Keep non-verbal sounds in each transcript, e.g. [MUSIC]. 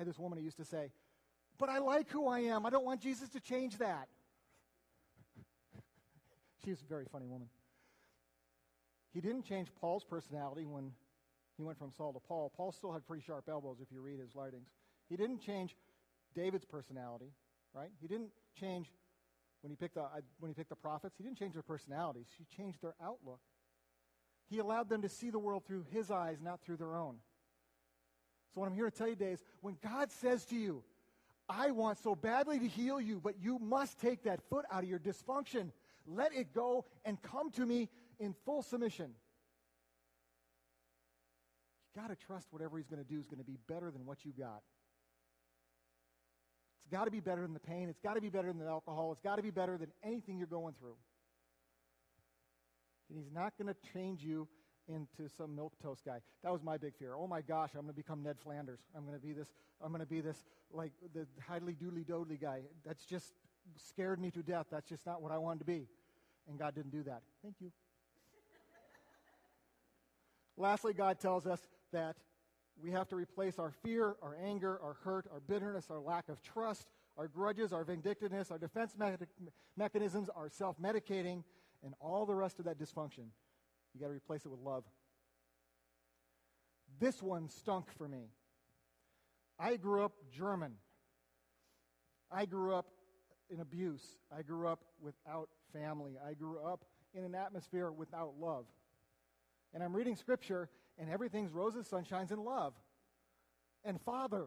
had this woman who used to say, But I like who I am. I don't want Jesus to change that. [LAUGHS] she was a very funny woman. He didn't change Paul's personality when he went from Saul to Paul. Paul still had pretty sharp elbows if you read his writings. He didn't change David's personality, right? He didn't change when he picked the, uh, when he picked the prophets. He didn't change their personalities. He changed their outlook. He allowed them to see the world through his eyes, not through their own. So, what I'm here to tell you today is when God says to you, I want so badly to heal you, but you must take that foot out of your dysfunction. Let it go and come to me in full submission. You got to trust whatever he's going to do is going to be better than what you got. It's got to be better than the pain. It's got to be better than the alcohol. It's got to be better than anything you're going through. And he's not going to change you into some milk toast guy. That was my big fear. Oh my gosh, I'm going to become Ned Flanders. I'm going to be this. I'm going to be this like the highly doodly doodly guy. That's just scared me to death. That's just not what I wanted to be. And God didn't do that. Thank you. [LAUGHS] Lastly, God tells us that we have to replace our fear, our anger, our hurt, our bitterness, our lack of trust, our grudges, our vindictiveness, our defense me- mechanisms, our self medicating, and all the rest of that dysfunction. You got to replace it with love. This one stunk for me. I grew up German. I grew up in abuse. I grew up without family. I grew up in an atmosphere without love. And I'm reading scripture, and everything's roses, sunshines, and love. And father.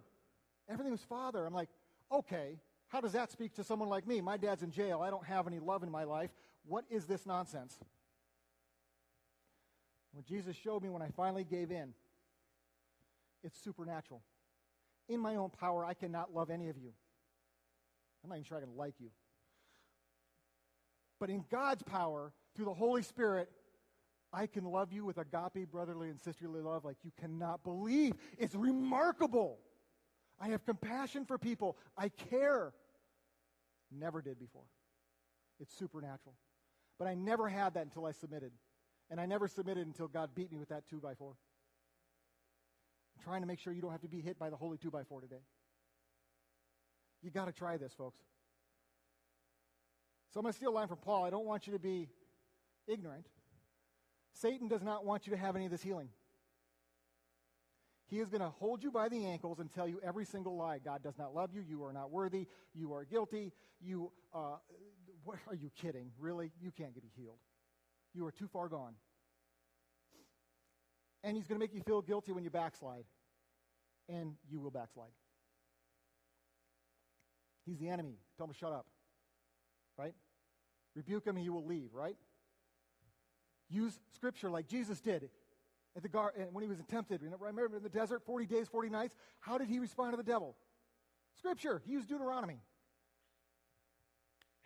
Everything was father. I'm like, okay, how does that speak to someone like me? My dad's in jail. I don't have any love in my life. What is this nonsense? What Jesus showed me when I finally gave in, it's supernatural. In my own power, I cannot love any of you. I'm not even sure I can like you. But in God's power, through the Holy Spirit, I can love you with agape, brotherly, and sisterly love like you cannot believe. It's remarkable. I have compassion for people. I care. Never did before. It's supernatural. But I never had that until I submitted. And I never submitted until God beat me with that 2 by 4 I'm trying to make sure you don't have to be hit by the holy 2 by 4 today. You got to try this, folks. So I'm going to steal a line from Paul. I don't want you to be ignorant. Satan does not want you to have any of this healing. He is going to hold you by the ankles and tell you every single lie. God does not love you. You are not worthy. You are guilty. You, uh, what, are you kidding? Really? You can't get healed. You are too far gone. And he's going to make you feel guilty when you backslide. And you will backslide. He's the enemy. Tell him to shut up. Right? Rebuke him and he will leave, right? Use scripture like Jesus did at the gar- when he was tempted. Remember in the desert, 40 days, 40 nights? How did he respond to the devil? Scripture. He used Deuteronomy.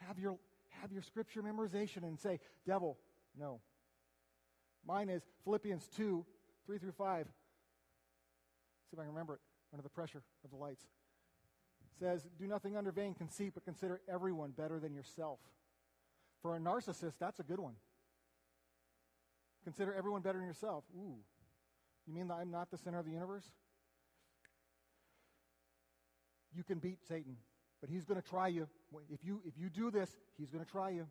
Have your, have your scripture memorization and say, devil, no. Mine is Philippians 2, 3 through 5. See if I can remember it under the pressure of the lights. It says, Do nothing under vain conceit, but consider everyone better than yourself. For a narcissist, that's a good one. Consider everyone better than yourself. Ooh. You mean that I'm not the center of the universe? You can beat Satan, but he's going to try you. If you if you do this, he's going to try you.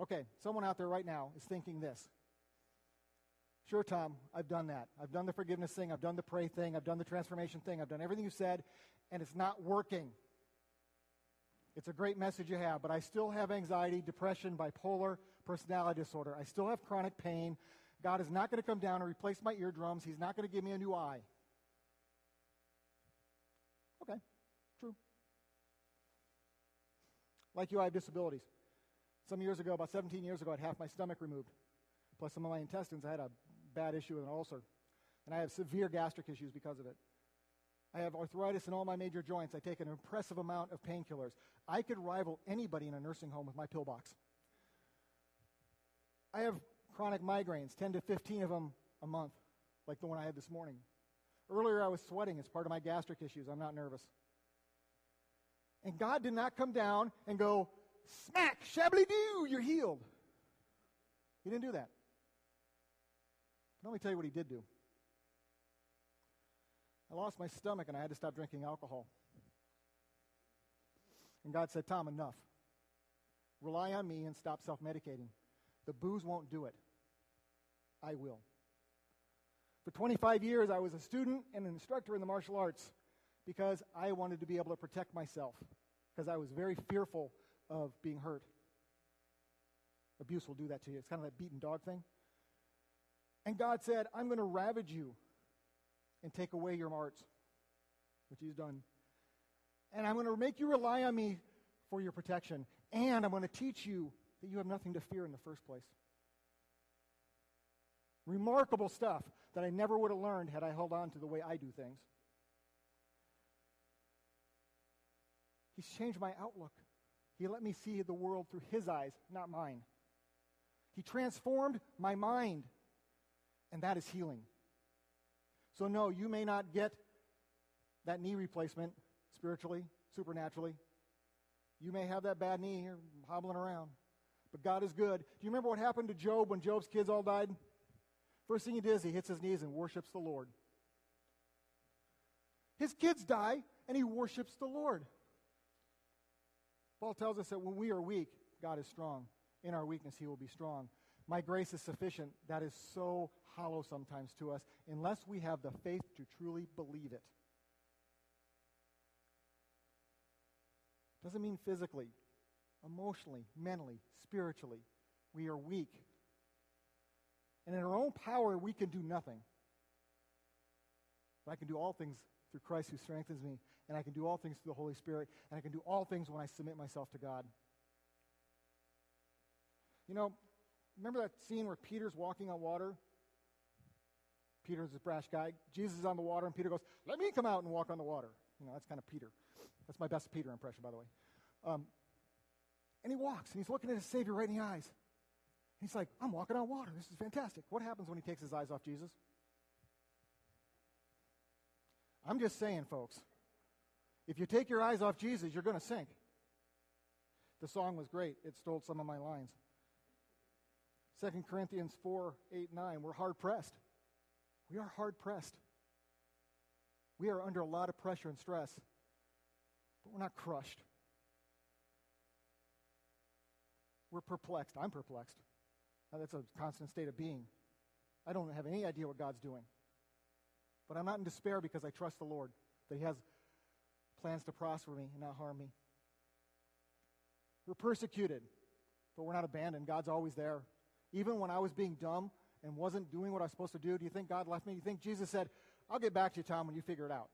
Okay, someone out there right now is thinking this. Sure, Tom, I've done that. I've done the forgiveness thing, I've done the pray thing, I've done the transformation thing, I've done everything you said, and it's not working. It's a great message you have, but I still have anxiety, depression, bipolar personality disorder. I still have chronic pain. God is not going to come down and replace my eardrums. He's not going to give me a new eye. Okay, true. Like you, I have disabilities. Some years ago, about 17 years ago, I had half my stomach removed, plus some of my intestines. I had a bad issue with an ulcer, and I have severe gastric issues because of it. I have arthritis in all my major joints. I take an impressive amount of painkillers. I could rival anybody in a nursing home with my pillbox. I have chronic migraines, 10 to 15 of them a month, like the one I had this morning. Earlier, I was sweating as part of my gastric issues. I'm not nervous. And God did not come down and go, smack, shabbly doo, you're healed. He didn't do that. But let me tell you what he did do. I lost my stomach and I had to stop drinking alcohol. And God said, Tom, enough. Rely on me and stop self medicating. The booze won't do it. I will. For 25 years, I was a student and an instructor in the martial arts because I wanted to be able to protect myself because I was very fearful of being hurt. Abuse will do that to you. It's kind of that beaten dog thing. And God said, I'm going to ravage you and take away your arts, which He's done. And I'm going to make you rely on me for your protection. And I'm going to teach you that you have nothing to fear in the first place. Remarkable stuff that I never would have learned had I held on to the way I do things. He's changed my outlook. He let me see the world through His eyes, not mine. He transformed my mind, and that is healing. So, no, you may not get that knee replacement spiritually, supernaturally. You may have that bad knee hobbling around, but God is good. Do you remember what happened to Job when Job's kids all died? First thing he does, he hits his knees and worships the Lord. His kids die, and he worships the Lord. Paul tells us that when we are weak, God is strong. In our weakness, he will be strong. My grace is sufficient. That is so hollow sometimes to us unless we have the faith to truly believe it. Doesn't mean physically, emotionally, mentally, spiritually. We are weak. And in our own power, we can do nothing. But I can do all things through Christ who strengthens me, and I can do all things through the Holy Spirit, and I can do all things when I submit myself to God. You know, remember that scene where Peter's walking on water? Peter's a brash guy. Jesus is on the water, and Peter goes, Let me come out and walk on the water. You know, that's kind of Peter. That's my best Peter impression, by the way. Um, and he walks, and he's looking at his Savior right in the eyes. He's like, I'm walking on water. This is fantastic. What happens when he takes his eyes off Jesus? I'm just saying, folks, if you take your eyes off Jesus, you're going to sink. The song was great. It stole some of my lines. 2 Corinthians 4 8, 9. We're hard pressed. We are hard pressed. We are under a lot of pressure and stress, but we're not crushed. We're perplexed. I'm perplexed. Now, that's a constant state of being. I don't have any idea what God's doing. But I'm not in despair because I trust the Lord that He has plans to prosper me and not harm me. We're persecuted, but we're not abandoned. God's always there. Even when I was being dumb and wasn't doing what I was supposed to do, do you think God left me? Do you think Jesus said, I'll get back to you, Tom, when you figure it out?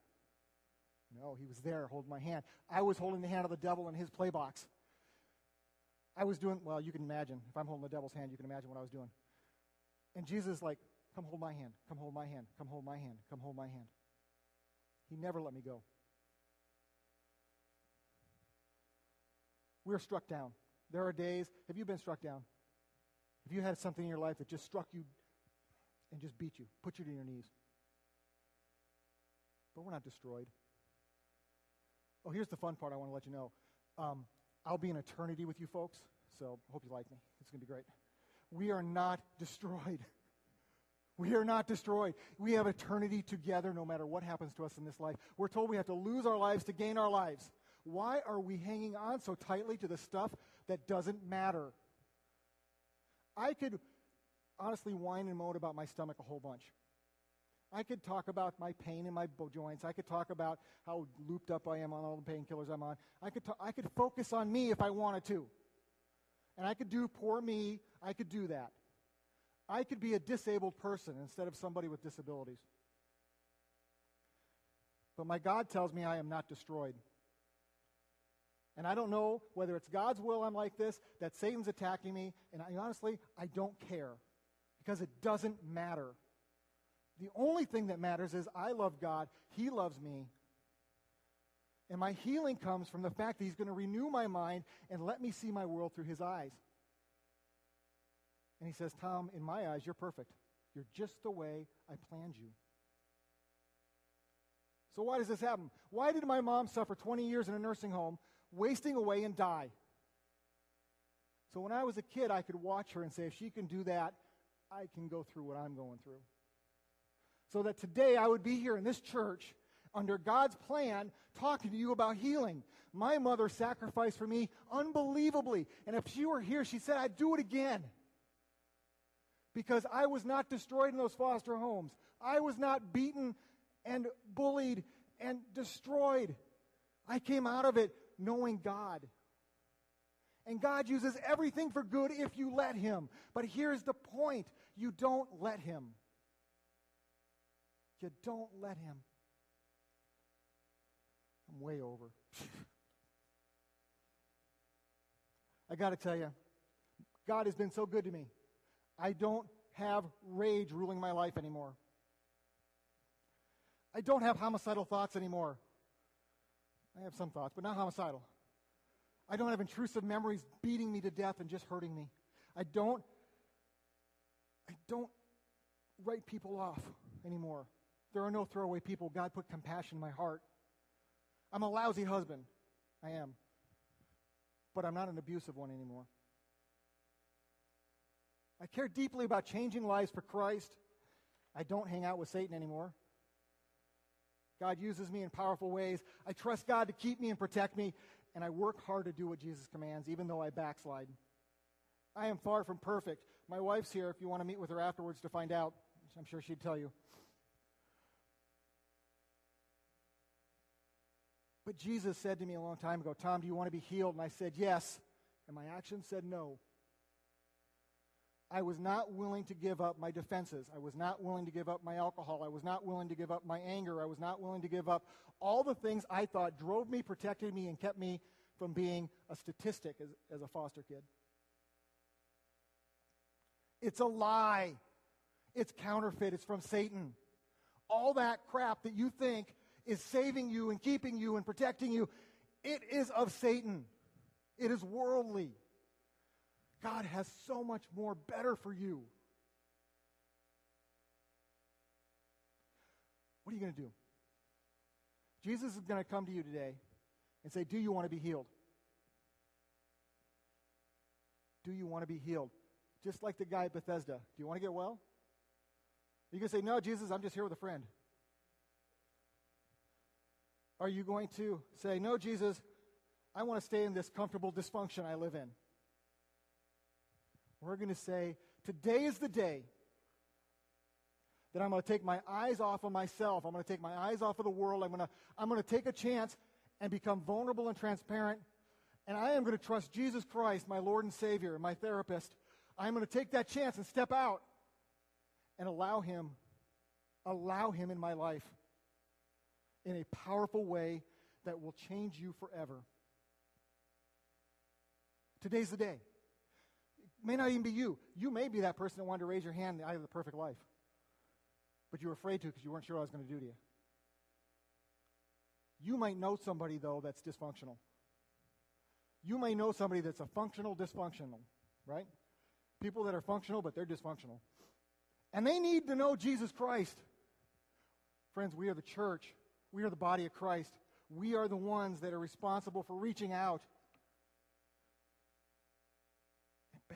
No, he was there holding my hand. I was holding the hand of the devil in his play box. I was doing, well, you can imagine. If I'm holding the devil's hand, you can imagine what I was doing. And Jesus like, come hold my hand, come hold my hand, come hold my hand, come hold my hand. He never let me go. We're struck down. There are days, have you been struck down? Have you had something in your life that just struck you and just beat you, put you to your knees? But we're not destroyed. Oh, here's the fun part I want to let you know. Um, I'll be in eternity with you folks, so hope you like me. It's going to be great. We are not [LAUGHS] destroyed. We are not destroyed. We have eternity together no matter what happens to us in this life. We're told we have to lose our lives to gain our lives. Why are we hanging on so tightly to the stuff that doesn't matter? I could honestly whine and moan about my stomach a whole bunch. I could talk about my pain in my joints. I could talk about how looped up I am on all the painkillers I'm on. I could, I could focus on me if I wanted to. And I could do poor me. I could do that. I could be a disabled person instead of somebody with disabilities. But my God tells me I am not destroyed. And I don't know whether it's God's will I'm like this, that Satan's attacking me, and I, honestly, I don't care because it doesn't matter. The only thing that matters is I love God, He loves me. And my healing comes from the fact that He's going to renew my mind and let me see my world through His eyes. And He says, Tom, in my eyes, you're perfect. You're just the way I planned you. So, why does this happen? Why did my mom suffer 20 years in a nursing home, wasting away and die? So, when I was a kid, I could watch her and say, if she can do that, I can go through what I'm going through so that today I would be here in this church under God's plan talking to you about healing. My mother sacrificed for me unbelievably. And if she were here, she said, I'd do it again. Because I was not destroyed in those foster homes. I was not beaten and bullied and destroyed. I came out of it knowing God. And God uses everything for good if you let Him. But here's the point you don't let Him. You don't let Him. I'm way over. [LAUGHS] I got to tell you, God has been so good to me. I don't have rage ruling my life anymore. I don't have homicidal thoughts anymore. I have some thoughts, but not homicidal. I don't have intrusive memories beating me to death and just hurting me. I don't I don't write people off anymore. There are no throwaway people. God put compassion in my heart. I'm a lousy husband. I am. But I'm not an abusive one anymore. I care deeply about changing lives for Christ. I don't hang out with Satan anymore. God uses me in powerful ways. I trust God to keep me and protect me, and I work hard to do what Jesus commands, even though I backslide. I am far from perfect. My wife's here if you want to meet with her afterwards to find out. I'm sure she'd tell you. But Jesus said to me a long time ago, Tom, do you want to be healed? And I said, yes. And my actions said no. I was not willing to give up my defenses. I was not willing to give up my alcohol. I was not willing to give up my anger. I was not willing to give up all the things I thought drove me, protected me, and kept me from being a statistic as, as a foster kid. It's a lie. It's counterfeit. It's from Satan. All that crap that you think is saving you and keeping you and protecting you, it is of Satan. It is worldly. God has so much more better for you. What are you going to do? Jesus is going to come to you today and say, Do you want to be healed? Do you want to be healed? Just like the guy at Bethesda. Do you want to get well? You can say, No, Jesus, I'm just here with a friend. Are you going to say, No, Jesus, I want to stay in this comfortable dysfunction I live in? We're going to say, Today is the day that I'm going to take my eyes off of myself. I'm going to take my eyes off of the world. I'm going to, I'm going to take a chance and become vulnerable and transparent. And I am going to trust Jesus Christ, my Lord and Savior, my therapist. I'm going to take that chance and step out and allow Him, allow Him in my life in a powerful way that will change you forever. Today's the day. May not even be you. You may be that person that wanted to raise your hand and I have the perfect life. But you were afraid to because you weren't sure what I was going to do to you. You might know somebody, though, that's dysfunctional. You may know somebody that's a functional dysfunctional, right? People that are functional, but they're dysfunctional. And they need to know Jesus Christ. Friends, we are the church. We are the body of Christ. We are the ones that are responsible for reaching out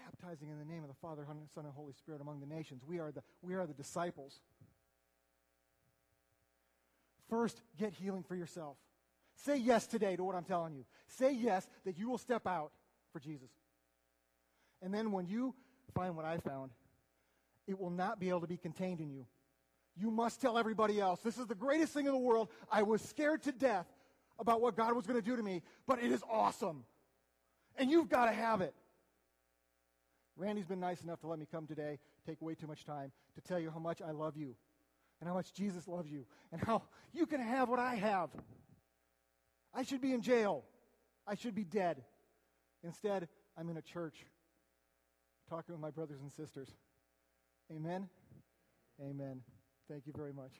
and baptizing in the name of the Father, Son, and Holy Spirit among the nations. We are the, we are the disciples. First, get healing for yourself. Say yes today to what I'm telling you. Say yes that you will step out for Jesus. And then when you find what I found, it will not be able to be contained in you. You must tell everybody else. This is the greatest thing in the world. I was scared to death about what God was going to do to me, but it is awesome. And you've got to have it. Randy's been nice enough to let me come today, take way too much time, to tell you how much I love you and how much Jesus loves you and how you can have what I have. I should be in jail. I should be dead. Instead, I'm in a church talking with my brothers and sisters. Amen. Amen. Thank you very much.